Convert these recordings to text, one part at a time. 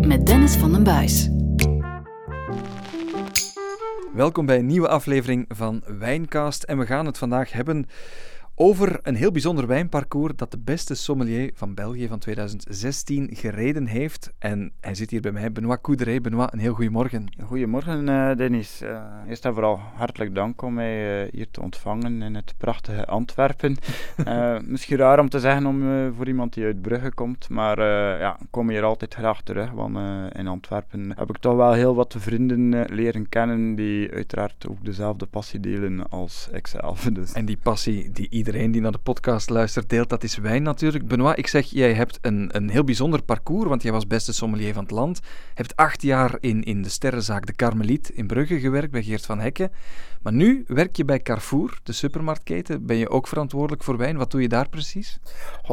Met Dennis van den Buis. Welkom bij een nieuwe aflevering van Wijncast en we gaan het vandaag hebben over een heel bijzonder wijnparcours dat de beste sommelier van België van 2016 gereden heeft. En hij zit hier bij mij, Benoit Coudray. Benoit, een heel goedemorgen. Goedemorgen, uh, Dennis. Uh, eerst en vooral hartelijk dank om mij uh, hier te ontvangen in het prachtige Antwerpen. misschien raar om te zeggen om, voor iemand die uit Brugge komt, maar ja, ik kom hier altijd graag terug, want in Antwerpen heb ik toch wel heel wat vrienden leren kennen die uiteraard ook dezelfde passie delen als ikzelf. Dus. En die passie die iedereen die naar de podcast luistert deelt, dat is wijn natuurlijk. Benoit, ik zeg, jij hebt een, een heel bijzonder parcours, want jij was beste sommelier van het land. Hebt acht jaar in, in de sterrenzaak De Carmeliet in Brugge gewerkt bij Geert van Hekken. Maar nu werk je bij Carrefour, de supermarktketen. Ben je ook verantwoordelijk voor wijn? Wat doe je daar precies?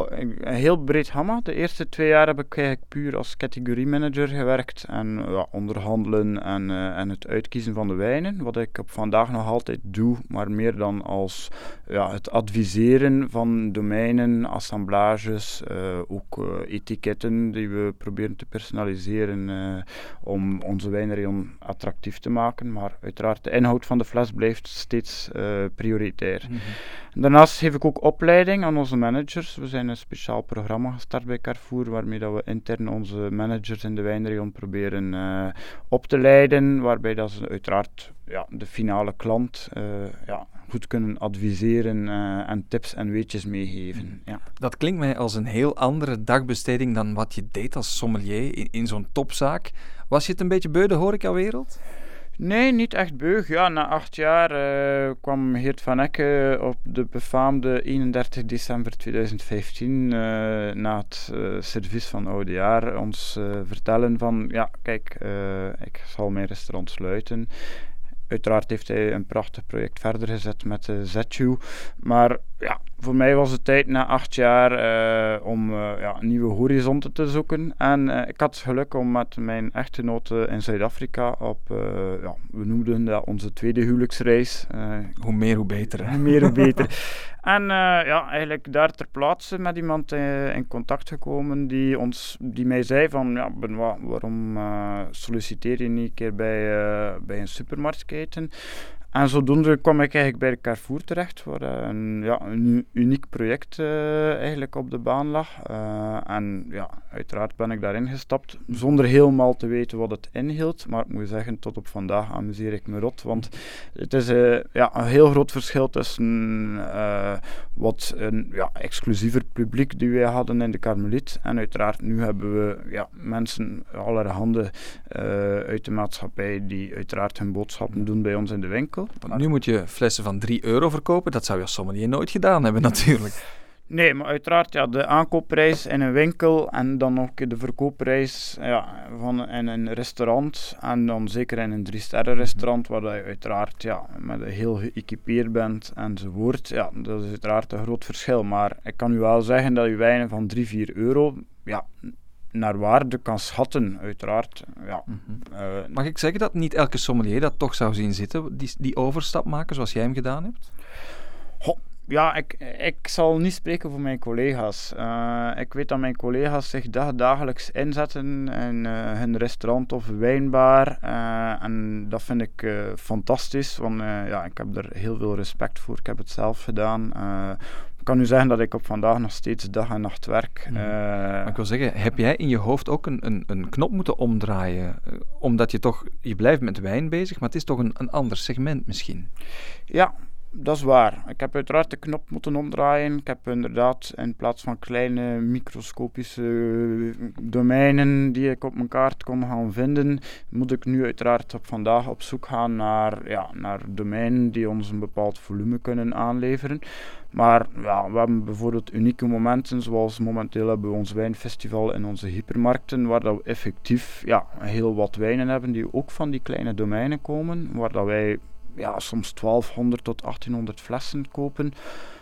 een heel breed gamma. De eerste twee jaar heb ik eigenlijk puur als categoriemanager gewerkt. En ja, onderhandelen en, uh, en het uitkiezen van de wijnen. Wat ik op vandaag nog altijd doe, maar meer dan als ja, het adviseren van domeinen, assemblages, uh, ook uh, etiketten die we proberen te personaliseren om onze wijnregio attractief te maken. Maar uiteraard de inhoud van de fles blijft steeds prioritair. Mm -hmm. Daarnaast geef ik ook opleiding aan onze managers. We zijn een speciaal programma gestart bij Carrefour, waarmee dat we intern onze managers in de wijnregio proberen op te leiden, waarbij dat ze uiteraard ja, de finale klant ja, goed kunnen adviseren en tips en weetjes meegeven. Mhm. Ja. Dat klinkt mij als een heel andere dagbesteding dan wat je deed als sommelier in, in zo'n topzaak. Was je het een beetje beu de horecawereld? Nee, niet echt beug. Ja, na acht jaar uh, kwam Geert van Ecke op de befaamde 31 december 2015 uh, na het uh, service van Oudejaar ons vertellen van ja, kijk, ik zal mijn restaurant sluiten. Uiteraard heeft hij een prachtig project verder gezet met de ZU. Maar ja, voor mij was het tijd na acht jaar uh, om uh, ja, nieuwe horizonten te zoeken. En uh, ik had het geluk om met mijn echtgenote in Zuid-Afrika op, ja, we noemden dat onze tweede huwelijksreis. hoe meer, hoe beter. Hoe meer, hoe beter. en ja, eigenlijk daar ter plaatse met iemand in contact gekomen die, ons, die mij zei van, ja Benoit, waarom solliciteer je niet een keer bij, bij een supermarktketen? En zodoende kwam ik eigenlijk bij Carrefour terecht, waar een, ja, een uniek project uh, eigenlijk op de baan lag. Uh, en ja, uiteraard ben ik daarin gestapt, zonder helemaal te weten wat het inhield. Maar ik moet zeggen, tot op vandaag amuseer ik me rot, want het is ja, een heel groot verschil tussen wat een ja, exclusiever publiek die wij hadden in de Carmeliet. En uiteraard nu hebben we ja, mensen allerhande uit de maatschappij die uiteraard hun boodschappen doen bij ons in de winkel. Nu moet je flessen van 3 euro verkopen. Dat zou je als sommelier nooit gedaan hebben natuurlijk. Nee, maar uiteraard, ja, de aankoopprijs in een winkel en dan nog de verkoopprijs ja, van in een restaurant. En dan zeker in een drie-sterren restaurant, waar je uiteraard ja, met heel geëquipeerd bent enzovoort. Ja, dat is uiteraard een groot verschil. Maar ik kan u wel zeggen dat je wijnen van 3, 4 euro, ja, naar waarde kan schatten, uiteraard. Ja. Mm uh, Mag ik zeggen dat niet elke sommelier dat toch zou zien zitten, die, die overstap maken zoals jij hem gedaan hebt? Ho, ja, ik, ik zal niet spreken voor mijn collega's. Uh, ik weet dat mijn collega's zich dag, dagelijks inzetten in uh, hun restaurant of wijnbar. en dat vind ik fantastisch, want ja, ik heb er heel veel respect voor. Ik heb het zelf gedaan. Ik kan u zeggen dat ik op vandaag nog steeds dag en nacht werk. Mm. Uh, ik wil zeggen, heb jij in je hoofd ook een, een, een knop moeten omdraaien? Uh, omdat je toch, je blijft met wijn bezig, maar het is toch een, een ander segment misschien? Ja, dat is waar. Ik heb uiteraard de knop moeten omdraaien. Ik heb inderdaad in plaats van kleine microscopische domeinen die ik op mijn kaart kon gaan vinden, moet ik nu uiteraard op vandaag op zoek gaan naar, ja, naar domeinen die ons een bepaald volume kunnen aanleveren. Maar ja, we hebben bijvoorbeeld unieke momenten, zoals momenteel hebben we ons wijnfestival in onze hypermarkten, waar dat we effectief ja, heel wat wijnen hebben die ook van die kleine domeinen komen, waar dat wij ja, soms 1200 tot 1800 flessen kopen.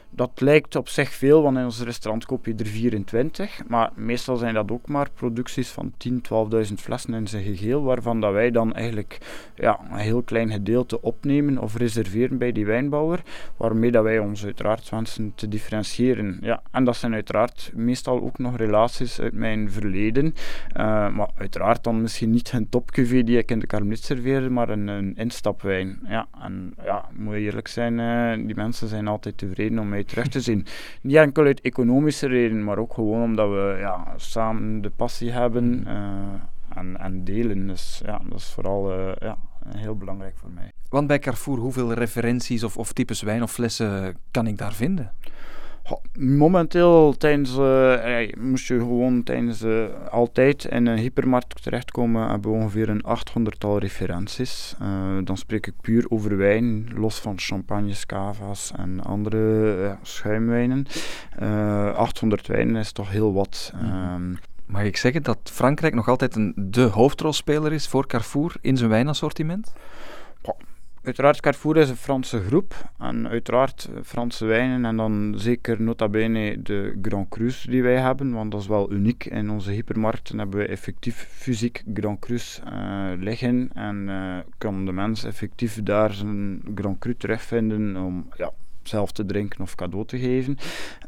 Dat lijkt op zich veel, want in ons restaurant koop je er 24. Maar meestal zijn dat ook maar producties van 10, 12.000 flessen in zijn geheel, waarvan dat wij dan eigenlijk ja, een heel klein gedeelte opnemen of reserveren bij die wijnbouwer, waarmee dat wij ons uiteraard wensen te differentiëren. Ja, en dat zijn uiteraard meestal ook nog relaties uit mijn verleden, uh, maar uiteraard dan misschien niet een topcuvée die ik in de Carmelit serveerde, maar een, een instapwijn. Ja, en ja, moet eerlijk zijn, uh, die mensen zijn altijd tevreden om mij terug te zien. Niet enkel uit economische redenen, maar ook gewoon omdat we ja, samen de passie hebben uh, en, en, delen. Dus ja, dat is vooral uh, ja, heel belangrijk voor mij. Want bij Carrefour, hoeveel referenties of, of types wijn of flessen kan ik daar vinden? Momenteel tijdens, uh, moest je gewoon tijdens uh, altijd in een hypermarkt terechtkomen, hebben we ongeveer een 800-tal referenties. Uh, dan spreek ik puur over wijn, los van champagnes, cava's en andere schuimwijnen. 800 wijnen is toch heel wat. Um, Mag ik zeggen dat Frankrijk nog altijd een, de hoofdrolspeler is voor Carrefour in zijn wijnassortiment? Uiteraard, Carrefour is een Franse groep en uiteraard Franse wijnen en dan zeker nota bene de Grand Crus die wij hebben, want dat is wel uniek. In onze hypermarkten hebben we effectief fysiek Grand Crus uh, liggen en uh, kan de mens effectief daar zijn Grand Cru terugvinden om ja, zelf te drinken of cadeau te geven.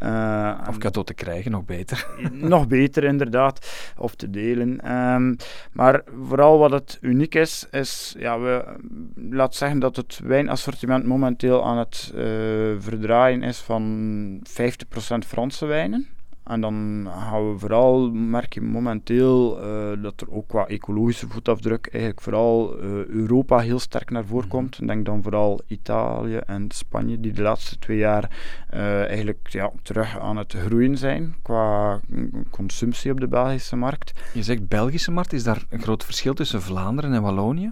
Uh, of cadeau te krijgen, nog beter. nog beter, inderdaad. Of te delen. Um, maar vooral wat het uniek is, is, ja, we, laat zeggen dat het wijnassortiment momenteel aan het uh, verdraaien is van 50% Franse wijnen. En dan gaan we vooral, merk je momenteel, uh, dat er ook qua ecologische voetafdruk eigenlijk vooral uh, Europa heel sterk naar voren mhm. komt. Ik denk dan vooral Italië en Spanje, die de laatste twee jaar uh, eigenlijk ja, terug aan het groeien zijn qua consumptie op de Belgische markt. Je zegt Belgische markt, is daar een groot verschil tussen Vlaanderen en Wallonië?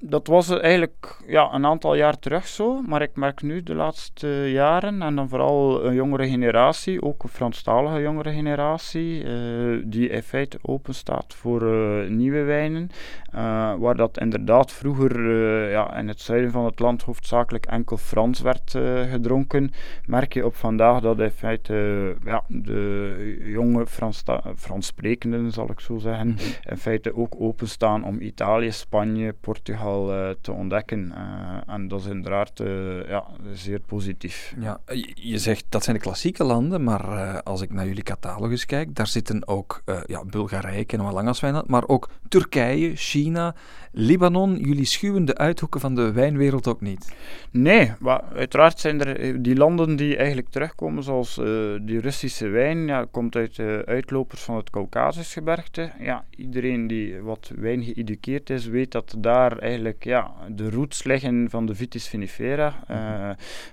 Dat was eigenlijk ja, een aantal jaar terug zo, maar ik merk nu de laatste jaren, en dan vooral een jongere generatie, ook een Franstalige jongere generatie, uh, die in feite open staat voor uh, nieuwe wijnen. Uh, waar dat inderdaad vroeger ja, in het zuiden van het land hoofdzakelijk enkel Frans werd gedronken, merk je op vandaag dat in feite ja, de jonge Frans, Frans sprekenden, zal ik zo zeggen, mhm. in feite ook openstaan om Italië, Spanje, Portugal uh, te ontdekken. Uh, en dat is inderdaad uh, ja, zeer positief. Ja, je zegt dat zijn de klassieke landen, maar als ik naar jullie catalogus kijk, daar zitten ook ja, Bulgarije, kennen we lang als wij maar ook Turkije, China, Libanon. Jullie schuwen de uithoeken van de wijnwereld ook niet? Nee, maar uiteraard zijn er die landen die eigenlijk terugkomen, zoals die Russische wijn, ja, komt uit de uitlopers van het Caucasusgebergte. Ja, iedereen die wat wijn geëduceerd is, weet dat daar daar eigenlijk ja, de roots liggen van de Vitis vinifera. Uh,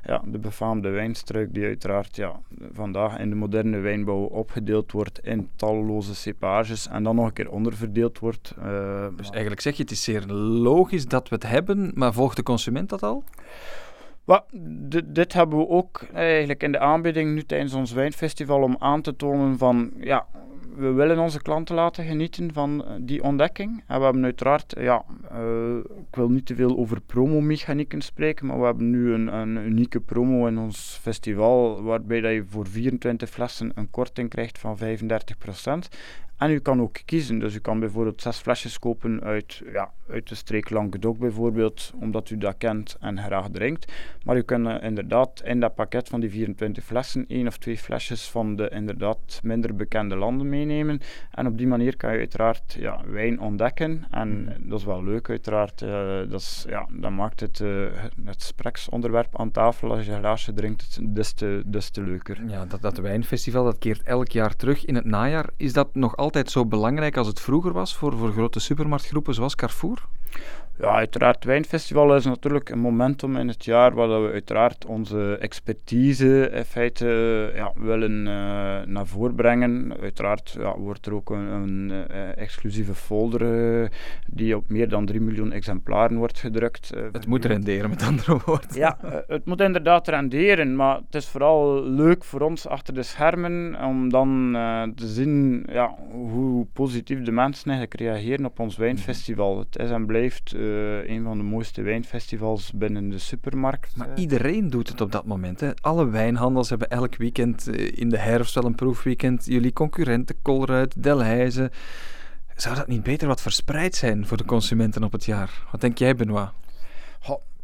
ja, de befaamde wijnstruik die uiteraard ja, vandaag in de moderne wijnbouw opgedeeld wordt in talloze cepages en dan nog een keer onderverdeeld wordt. Uh, dus eigenlijk zeg je, het is zeer logisch dat we het hebben, maar volgt de consument dat al? Well, dit hebben we ook eigenlijk in de aanbieding nu tijdens ons wijnfestival om aan te tonen van ja, we willen onze klanten laten genieten van eh, die ontdekking. En we hebben uiteraard, ja, uh, ik wil niet te veel over promomechanieken spreken, maar we hebben nu een, een unieke promo in ons festival, waarbij dat je voor 24 flessen een korting krijgt van 35%. En u kan ook kiezen. Dus u kan bijvoorbeeld zes flesjes kopen uit, ja, uit de streek Languedoc bijvoorbeeld, omdat u dat kent en graag drinkt. Maar u kunt uh, inderdaad in dat pakket van die 24 flessen één of twee flesjes van de inderdaad minder bekende landen meenemen. En op die manier kan je uiteraard ja, wijn ontdekken. En mm. dat is wel leuk uiteraard. Uh, dat, is, ja, dat maakt het, uh, het gespreksonderwerp aan tafel als je een glaasje drinkt des te, des te leuker. Ja, dat, dat wijnfestival dat keert elk jaar terug. In het najaar is dat nog altijd altijd zo belangrijk als het vroeger was voor, voor grote supermarktgroepen zoals Carrefour? Ja, uiteraard. Het Wijnfestival is natuurlijk een momentum in het jaar waar we uiteraard onze expertise in feite ja, willen uh, naar voren brengen. Uiteraard ja, wordt er ook een, een uh, exclusieve folder uh, die op meer dan 3 miljoen exemplaren wordt gedrukt. het moet renderen, met andere woorden. Ja, het moet inderdaad renderen, maar het is vooral leuk voor ons achter de schermen om dan te zien ja, hoe positief de mensen eigenlijk reageren op ons wijnfestival. Het is en blijft uh, een van de mooiste wijnfestivals binnen de supermarkt. Maar iedereen doet het op dat moment. Hè? Alle wijnhandels hebben elk weekend in de herfst wel een proefweekend. Jullie concurrenten, Colruyt, Delhaize. Zou dat niet beter wat verspreid zijn voor de consumenten op het jaar? Wat denk jij, Benoit?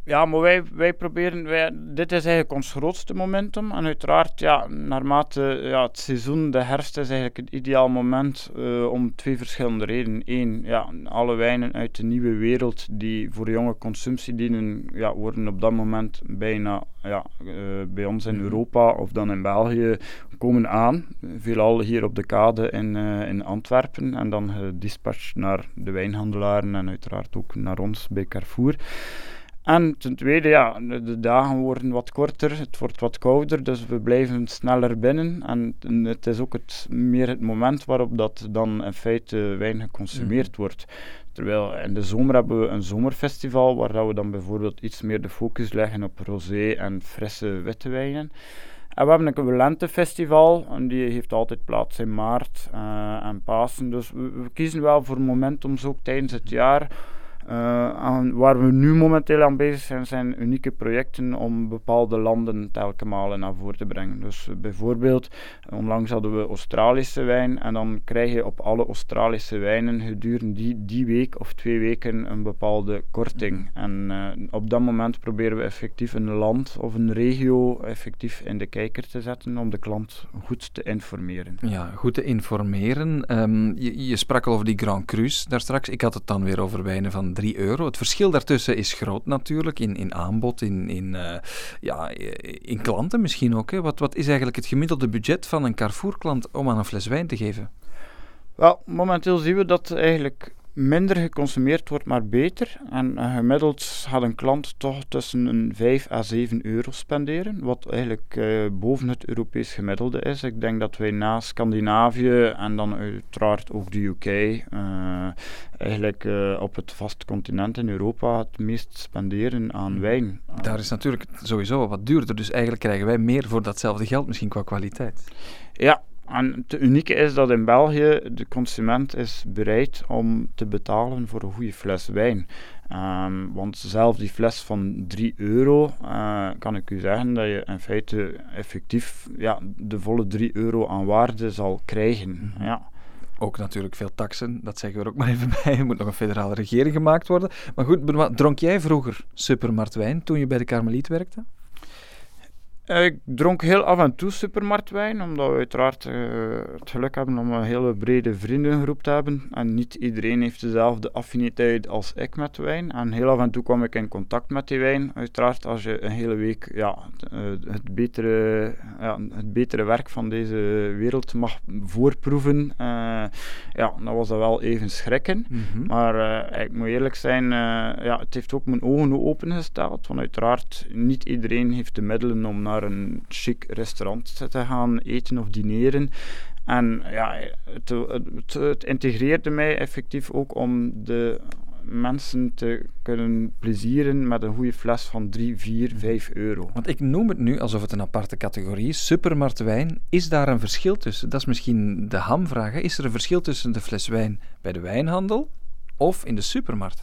Ja, maar wij, wij proberen, wij, dit is eigenlijk ons grootste momentum. En uiteraard, ja, naarmate ja, het seizoen, de herfst is eigenlijk het ideaal moment uh, om twee verschillende redenen. Eén, ja, alle wijnen uit de nieuwe wereld die voor jonge consumptie dienen, ja, worden op dat moment bijna ja, uh, bij ons in mhm. Europa of dan in België komen aan. Veelal hier op de kade in, uh, in Antwerpen en dan gedispatcht naar de wijnhandelaren en uiteraard ook naar ons bij Carrefour. En ten tweede, ja, de dagen worden wat korter, het wordt wat kouder, dus we blijven sneller binnen. En het is ook het, meer het moment waarop dat dan in feite wijn geconsumeerd mhm. wordt. Terwijl in de zomer hebben we een zomerfestival, waar we dan bijvoorbeeld iets meer de focus leggen op rosé en frisse witte wijnen. En we hebben een lentefestival, en die heeft altijd plaats in maart uh, en Pasen. Dus we, we, kiezen wel voor momentums ook tijdens het jaar uh, waar we nu momenteel aan bezig zijn, zijn unieke projecten om bepaalde landen telkens malen naar voren te brengen. Dus uh, bijvoorbeeld, onlangs hadden we Australische wijn en dan krijg je op alle Australische wijnen gedurende die, die week of twee weken een bepaalde korting. En uh, op dat moment proberen we effectief een land of een regio effectief in de kijker te zetten om de klant goed te informeren. Ja, goed te informeren. Um, je, je sprak al over die Grand Cru's daar straks. Ik had het dan weer over wijnen van 3 euro. Het verschil daartussen is groot natuurlijk, in, in aanbod, in, in, uh, ja, in klanten misschien ook. Hè. Wat, wat is eigenlijk het gemiddelde budget van een Carrefour-klant om aan een fles wijn te geven? Wel, momenteel zien we dat eigenlijk minder geconsumeerd wordt, maar beter. En uh, gemiddeld gaat een klant toch tussen een 5 à 7 euro spenderen, wat eigenlijk uh, boven het Europees gemiddelde is. Ik denk dat wij na Scandinavië en dan uiteraard ook de UK, uh, eh, eigenlijk op het vaste continent in Europa het meest spenderen aan hmm. wijn. Daar is natuurlijk sowieso wat duurder, dus eigenlijk krijgen wij meer voor datzelfde geld, misschien qua kwaliteit. Ja, en het unieke is dat in België de consument is bereid om te betalen voor een goede fles wijn. Um, want zelf die fles van 3 euro, uh, kan ik u zeggen dat je in feite effectief ja, de volle 3 euro aan waarde zal krijgen. Mhm. Ja. Ook natuurlijk veel taxen, dat zeggen we er ook maar even bij. Er moet nog een federale regering gemaakt worden. Maar goed, dronk jij vroeger supermarktwijn toen je bij de Karmeliet werkte? Eh, ik dronk heel af en toe supermarktwijn, omdat we uiteraard uh, het geluk hebben om een hele brede vriendengroep te hebben. En niet iedereen heeft dezelfde affiniteit als ik met wijn. En heel af en toe kwam ik in contact met die wijn. Uiteraard, als je een hele week ja, eh, het, betere, ja, het betere werk van deze wereld mag voorproeven, uh, ja, dan was dat wel even schrikken. Mhm. Maar ik moet eerlijk zijn, ja, het heeft ook mijn ogen opengesteld. Want uiteraard, niet iedereen heeft de middelen om naar een chic restaurant te gaan eten of dineren. En ja, het, het, het integreerde mij effectief ook om de mensen te kunnen plezieren met een goede fles van 3, 4, 5 euro. Want ik noem het nu alsof het een aparte categorie is. Supermarktwijn, is daar een verschil tussen? Dat is misschien de hamvraag. Is er een verschil tussen de fles wijn bij de wijnhandel of in de supermarkt?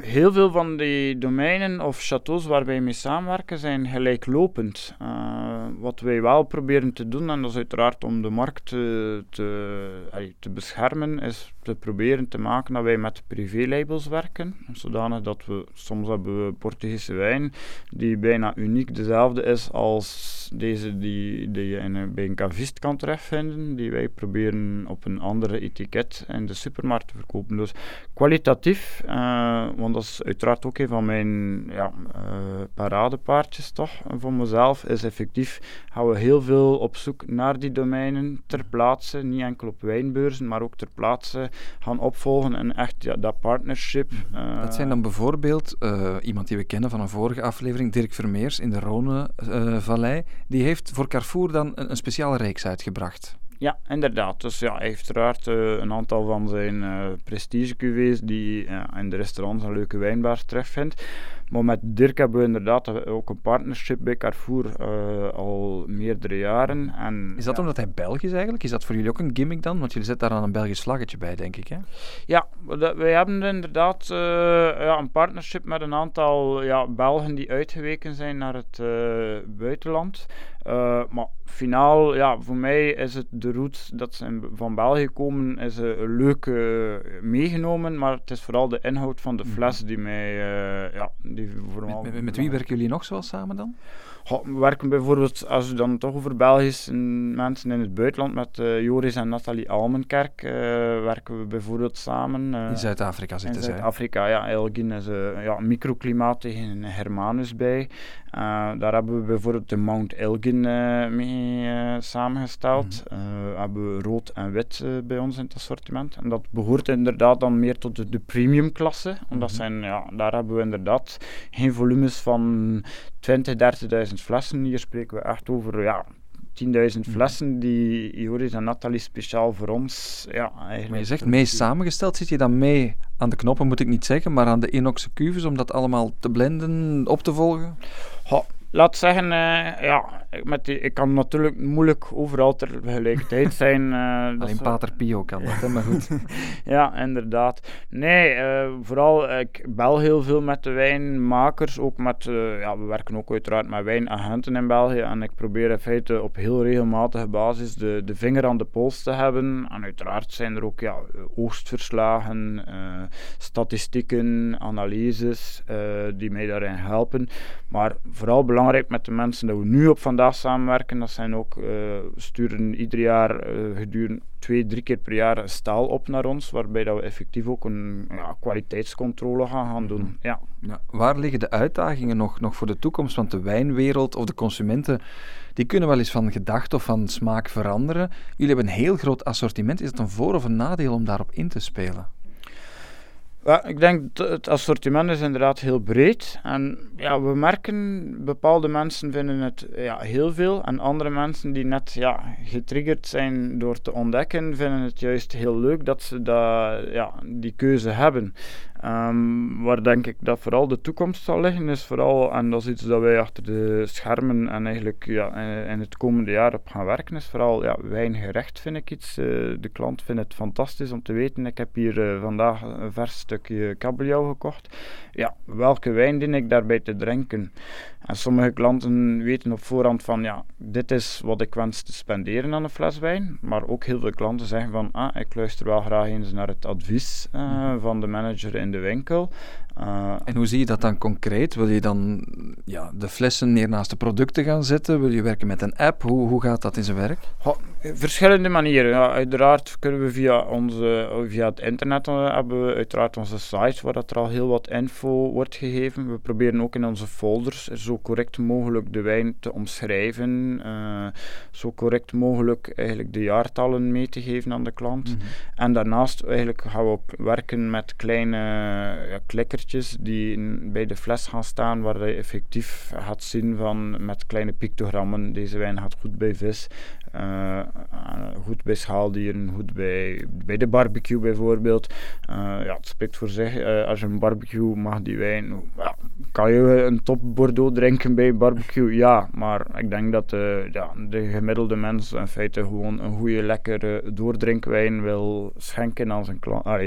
Heel veel van die domeinen of chateaus waar wij mee samenwerken zijn gelijklopend. Uh, wat wij wel proberen te doen, en dat is uiteraard om de markt te, te, te beschermen, is te proberen te maken dat wij met privélabels werken. Zodanig dat we, soms hebben we Portugese wijn die bijna uniek dezelfde is als deze die, die je in, bij een cavist kan terugvinden, die wij proberen op een andere etiket in de supermarkt te verkopen. Dus kwalitatief, uh, want dat is uiteraard ook een van mijn ja, uh, paradepaardjes toch, voor mezelf, is effectief, gaan we heel veel op zoek naar die domeinen ter plaatse, niet enkel op wijnbeurzen, maar ook ter plaatse gaan opvolgen en echt ja, dat partnership. Uh, dat zijn dan bijvoorbeeld iemand die we kennen van een vorige aflevering, Dirk Vermeers in de Rhône-vallei, die heeft voor Carrefour dan een, een speciale reeks uitgebracht. Ja, inderdaad. Dus ja, hij heeft uiteraard uh, een aantal van zijn uh, prestige cuvées die uh, in de restaurants een leuke wijnbaars terugvindt. Maar met Dirk hebben we inderdaad ook een partnership bij Carrefour al meerdere jaren. En, is dat omdat hij Belgisch is eigenlijk? Is dat voor jullie ook een gimmick dan? Want jullie zetten daar aan een Belgisch vlaggetje bij, denk ik, hè? Ja, wij hebben inderdaad ja, een partnership met een aantal ja, Belgen die uitgeweken zijn naar het buitenland. Uh, maar finaal, ja, voor mij is het de route dat ze van België komen, is uh, leuk meegenomen, maar het is vooral de inhoud van de mhm. fles die mij, ja, die vooral... Met, met, met wie werken jullie nog zo samen dan? we werken bijvoorbeeld, als we dan toch over Belgische mensen in het buitenland, met uh, Joris en Nathalie Almenkerk uh, werken we bijvoorbeeld samen. Uh, in Zuid-Afrika zitten ze. In Zuid-Afrika, ja. Elgin is ja, een microklimaat tegen Hermanus bij. daar hebben we bijvoorbeeld de Mount Elgin mee samengesteld. Mm hebben we rood en wit bij ons in het assortiment. En dat behoort inderdaad dan meer tot de, de premium klasse. Omdat mhm. zijn, ja, daar hebben we inderdaad geen volumes van 20, 30.000 flessen. Hier spreken we echt over ja, 10.000 mhm. flessen die Joris en Nathalie speciaal voor ons. Ja, eigenlijk maar je zegt mee samengesteld, zit je dan mee aan de knoppen, moet ik niet zeggen, maar aan de inox cuves om dat allemaal te blenden, op te volgen? Laat zeggen, uh, ja, met die, ik kan natuurlijk moeilijk overal tegelijkertijd zijn. Uh, Alleen Pater Pio kan dat, maar goed. ja, inderdaad. Nee, uh, vooral, ik bel heel veel met de wijnmakers, ook met, ja, we werken ook uiteraard met wijnagenten in België en ik probeer in feite op heel regelmatige basis de, de vinger aan de pols te hebben. En uiteraard zijn er ook ja, oogstverslagen, statistieken, analyses die mij daarin helpen. Maar vooral belangrijk belangrijk met de mensen dat we nu op vandaag samenwerken. Dat zijn ook, uh, sturen ieder jaar uh, gedurende twee, drie keer per jaar staal op naar ons, waarbij dat we effectief ook een ja, kwaliteitscontrole gaan, gaan doen. Mhm. Ja. ja. Waar liggen de uitdagingen nog, nog voor de toekomst? Want de wijnwereld of de consumenten, die kunnen wel eens van gedacht of van smaak veranderen. Jullie hebben een heel groot assortiment. Is het een voor- of een nadeel om daarop in te spelen? Ja, ik denk dat het assortiment is inderdaad heel breed. En ja, we merken, bepaalde mensen vinden het ja, heel veel. En andere mensen die net ja, getriggerd zijn door te ontdekken, vinden het juist heel leuk dat ze dat, ja, die keuze hebben. Um, waar denk ik dat vooral de toekomst zal liggen, is vooral, en dat is iets dat wij achter de schermen en eigenlijk ja, in het komende jaar op gaan werken, is vooral ja, wijngerecht vind ik iets. Uh, de klant vindt het fantastisch om te weten, ik heb hier uh, vandaag een vers stukje kabeljauw gekocht. Ja, welke wijn dien ik daarbij te drinken? En sommige klanten weten op voorhand van, ja, dit is wat ik wens te spenderen aan een fles wijn. Maar ook heel veel klanten zeggen van, ah, ik luister wel graag eens naar het advies uh, van de manager in de winkel. Uh, en hoe zie je dat dan concreet? Wil je dan ja, de flessen neer naast de producten gaan zetten? Wil je werken met een app? Hoe, hoe gaat dat in zijn werk? verschillende manieren. Ja, uiteraard kunnen we via, onze, via het internet uh, hebben we uiteraard onze site waar dat er al heel wat info wordt gegeven. We proberen ook in onze folders zo correct mogelijk de wijn te omschrijven. Uh, zo correct mogelijk eigenlijk de jaartallen mee te geven aan de klant. Mhm. En daarnaast eigenlijk gaan we ook werken met kleine ja, die bij de fles gaan staan waar je effectief gaat zien van met kleine pictogrammen deze wijn gaat goed bij vis. Uh, goed bij schaaldieren, goed bij, bij de barbecue bijvoorbeeld. Uh, ja, het spreekt voor zich. Uh, als je een barbecue mag, die wijn. kan je een top Bordeaux drinken bij barbecue? Ja, maar ik denk dat ja, de gemiddelde mens in feite gewoon een goede, lekkere doordrinkwijn wil schenken aan zijn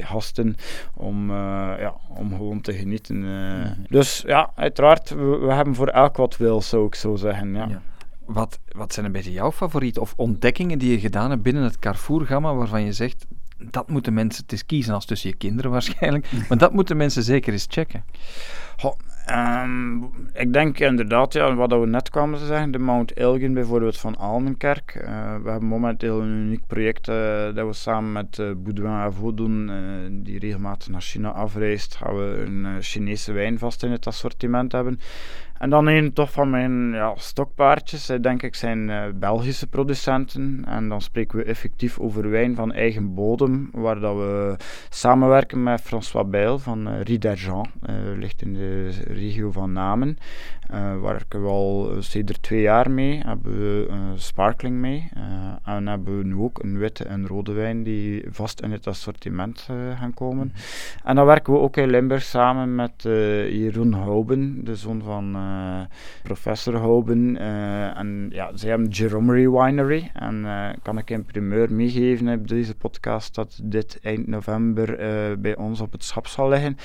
gasten. Om, ja, om gewoon te genieten. Mhm. Dus ja, uiteraard, we, we, hebben voor elk wat wil, zou ik zo zeggen. ja. Wat, wat zijn een beetje jouw favorieten of ontdekkingen die je gedaan hebt binnen het Carrefour-gamma waarvan je zegt, dat moeten mensen, het is kiezen als tussen je kinderen waarschijnlijk, maar dat moeten mensen zeker eens checken. Ehm, ik denk inderdaad, ja, wat we net kwamen te zeggen, de Mount Elgin bijvoorbeeld van Almenkerk. Uh, we hebben momenteel een uniek project uh, dat we samen met uh, Boudouin Avaux doen, die regelmatig naar China afreist. Gaan we een Chinese wijn vast in het assortiment hebben. En dan een toch van mijn ja, stokpaardjes, eh, denk ik, zijn uh, Belgische producenten. En dan spreken we effectief over wijn van eigen bodem, waar dat we samenwerken met François Bijl van uh, Rie d'Argent, ligt in de regio van Namen. Uh, werken we al sinds twee jaar mee, hebben we sparkling mee. en hebben we nu ook een witte en rode wijn die vast in het assortiment gaan komen. Mhm. En dan werken we ook in Limburg samen met Jeroen Houben, de zoon van eh, professor Houben. Eh, en ja, zij hebben Jeromery Winery. En eh, kan ik in primeur meegeven op deze podcast dat dit eind november bij ons op het schap zal liggen.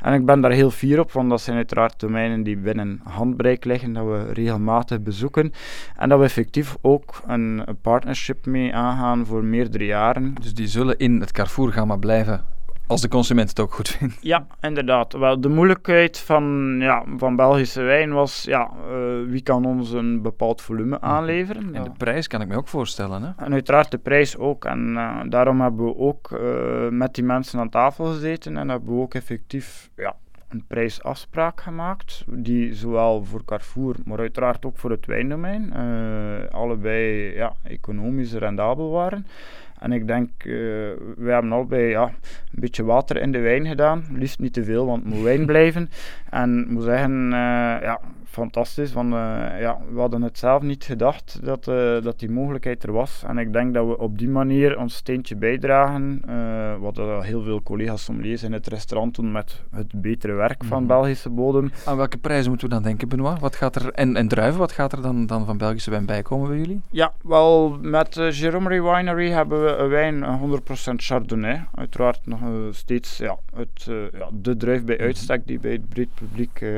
En ik ben daar heel fier op, want dat zijn uiteraard domeinen die binnen handbereik liggen, dat we regelmatig bezoeken. En dat we effectief ook een, een partnership mee aangaan voor meerdere jaren. Dus die zullen in het Carrefour-gamma blijven als de consument het ook goed vindt. Ja, inderdaad. Wel, de moeilijkheid van, ja, van Belgische wijn was, ja, uh, wie kan ons een bepaald volume mhm. aanleveren? En de prijs kan ik me ook voorstellen, hè? En uiteraard de prijs ook. En uh, daarom hebben we ook uh, met die mensen aan tafel gezeten en hebben we ook effectief, ja, een prijsafspraak gemaakt, die zowel voor Carrefour, maar uiteraard ook voor het wijndomein, allebei ja, economisch rendabel waren. En ik denk, uh, we hebben allebei ja, een beetje water in de wijn gedaan. Liefst niet te veel, want het moet wijn blijven. En ik moet zeggen, uh, ja, fantastisch. Want uh, ja, we hadden het zelf niet gedacht dat, dat die mogelijkheid er was. En ik denk dat we op die manier ons steentje bijdragen. wat heel veel collega's sommeliers in het restaurant doen met het betere werk van mhm. Belgische bodem. Aan welke prijzen moeten we dan denken, Benoit? Wat gaat er, en, en druiven, wat gaat er dan, dan van Belgische wijn bij komen bij jullie? Ja, wel, met Jeromery Winery hebben we een wijn 100% Chardonnay. Uiteraard nog uh, steeds ja, het, uh, ja, de druif bij mhm. uitstek die bij het breed publiek uh,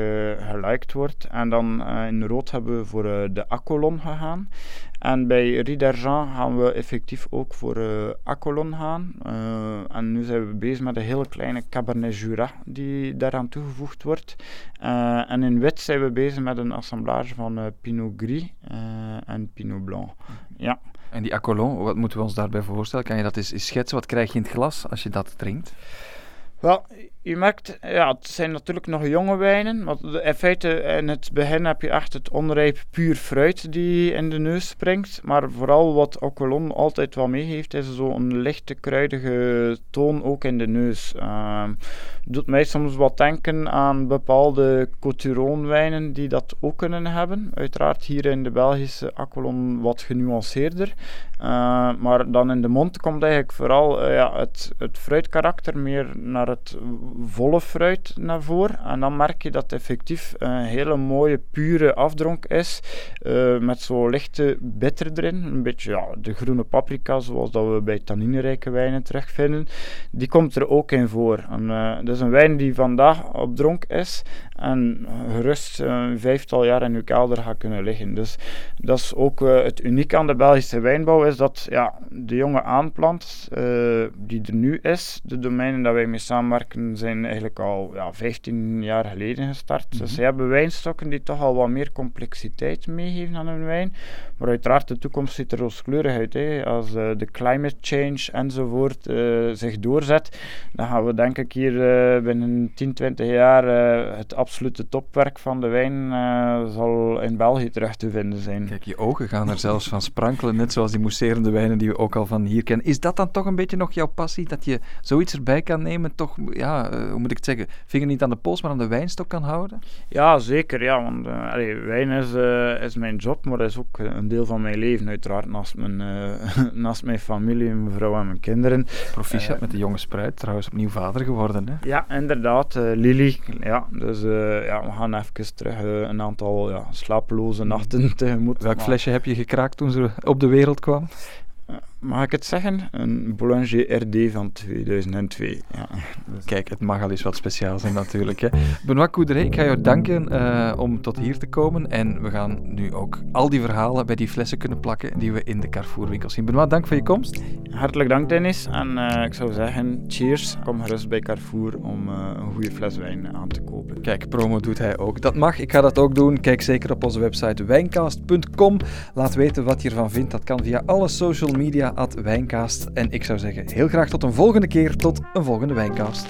geliked wordt. En dan in rood hebben we voor de Acolon gegaan. En bij Riederjean gaan we effectief ook voor uh, Acolon gaan. Uh, en nu zijn we bezig met een hele kleine Cabernet Jura die daaraan toegevoegd wordt. Uh, en in wit zijn we bezig met een assemblage van Pinot Gris en Pinot Blanc. Ja. En die Acolon, wat moeten we ons daarbij voorstellen? Kan je dat eens, eens schetsen? Wat krijg je in het glas als je dat drinkt? Wel, je merkt, ja, het zijn natuurlijk nog jonge wijnen. Want in feite, in het begin heb je echt het onrijp puur fruit die in de neus springt. Maar vooral wat Ocolon altijd wel meegeeft, is zo'n lichte kruidige toon ook in de neus. Uh, doet mij soms wat denken aan bepaalde Coturon-wijnen die dat ook kunnen hebben. Uiteraard hier in de Belgische Aqualon wat genuanceerder. Uh, maar dan in de mond komt eigenlijk vooral uh, ja, het, het fruitkarakter meer naar het volle fruit naar voren. En dan merk je dat het effectief een hele mooie, pure afdronk is. Uh, met zo'n lichte bitter erin. Een beetje ja, de groene paprika, zoals dat we bij tanninerijke wijnen terugvinden. Die komt er ook in voor. En, uh, dat is een wijn die vandaag op dronk is. En gerust een vijftal jaar in uw kelder gaat kunnen liggen. Dus dat is ook uh, het unieke aan de Belgische wijnbouw. Is dat ja, de jonge aanplant die er nu is, de domeinen dat wij mee samenwerken, zijn eigenlijk al ja, 15 jaar geleden gestart. Dus mhm. ze hebben wijnstokken die toch al wat meer complexiteit meegeven aan hun wijn. Maar uiteraard, de toekomst ziet er rooskleurig uit. Hè. Als uh, de climate change enzovoort uh, zich doorzet, dan gaan we denk ik hier uh, binnen 10, 20 jaar het absolute topwerk van de wijn zal in België terug te vinden zijn. Kijk, je ogen gaan er zelfs van sprankelen, net zoals die mousserende wijnen die we ook al van hier kennen. Is dat dan toch een beetje nog jouw passie, dat je zoiets erbij kan nemen, toch, ja, hoe moet ik het zeggen, vinger niet aan de pols, maar aan de wijnstok kan houden? Ja, zeker. Ja, want wijn is, is mijn job, maar dat is ook een deel van mijn leven, uiteraard, naast mijn, naast mijn familie, mijn vrouw en mijn kinderen. Proficiat met de jonge spruit, trouwens opnieuw vader geworden. Hè? Ja, inderdaad. Lily, ja, dus ja, we gaan even terug een aantal ja, slapeloze nachten tegemoet. Welk flesje heb je gekraakt toen ze op de wereld kwam? Mag ik het zeggen? Een Boulanger RD van 2002. Ja. Kijk, het mag al eens wat speciaal zijn natuurlijk. Hè. Benoit Coudray, ik ga jou danken uh, om tot hier te komen. En we gaan nu ook al die verhalen bij die flessen kunnen plakken die we in de Carrefour-winkel zien. Benoit, dank voor je komst. Hartelijk dank, Dennis. En uh, ik zou zeggen, cheers. Kom gerust bij Carrefour om uh, een goede fles wijn aan te kopen. Kijk, promo doet hij ook. Dat mag, ik ga dat ook doen. Kijk zeker op onze website wijncast.com. Laat weten wat je ervan vindt. Dat kan via alle social media Wijncast. En ik zou zeggen, heel graag tot een volgende keer, tot een volgende Wijncast.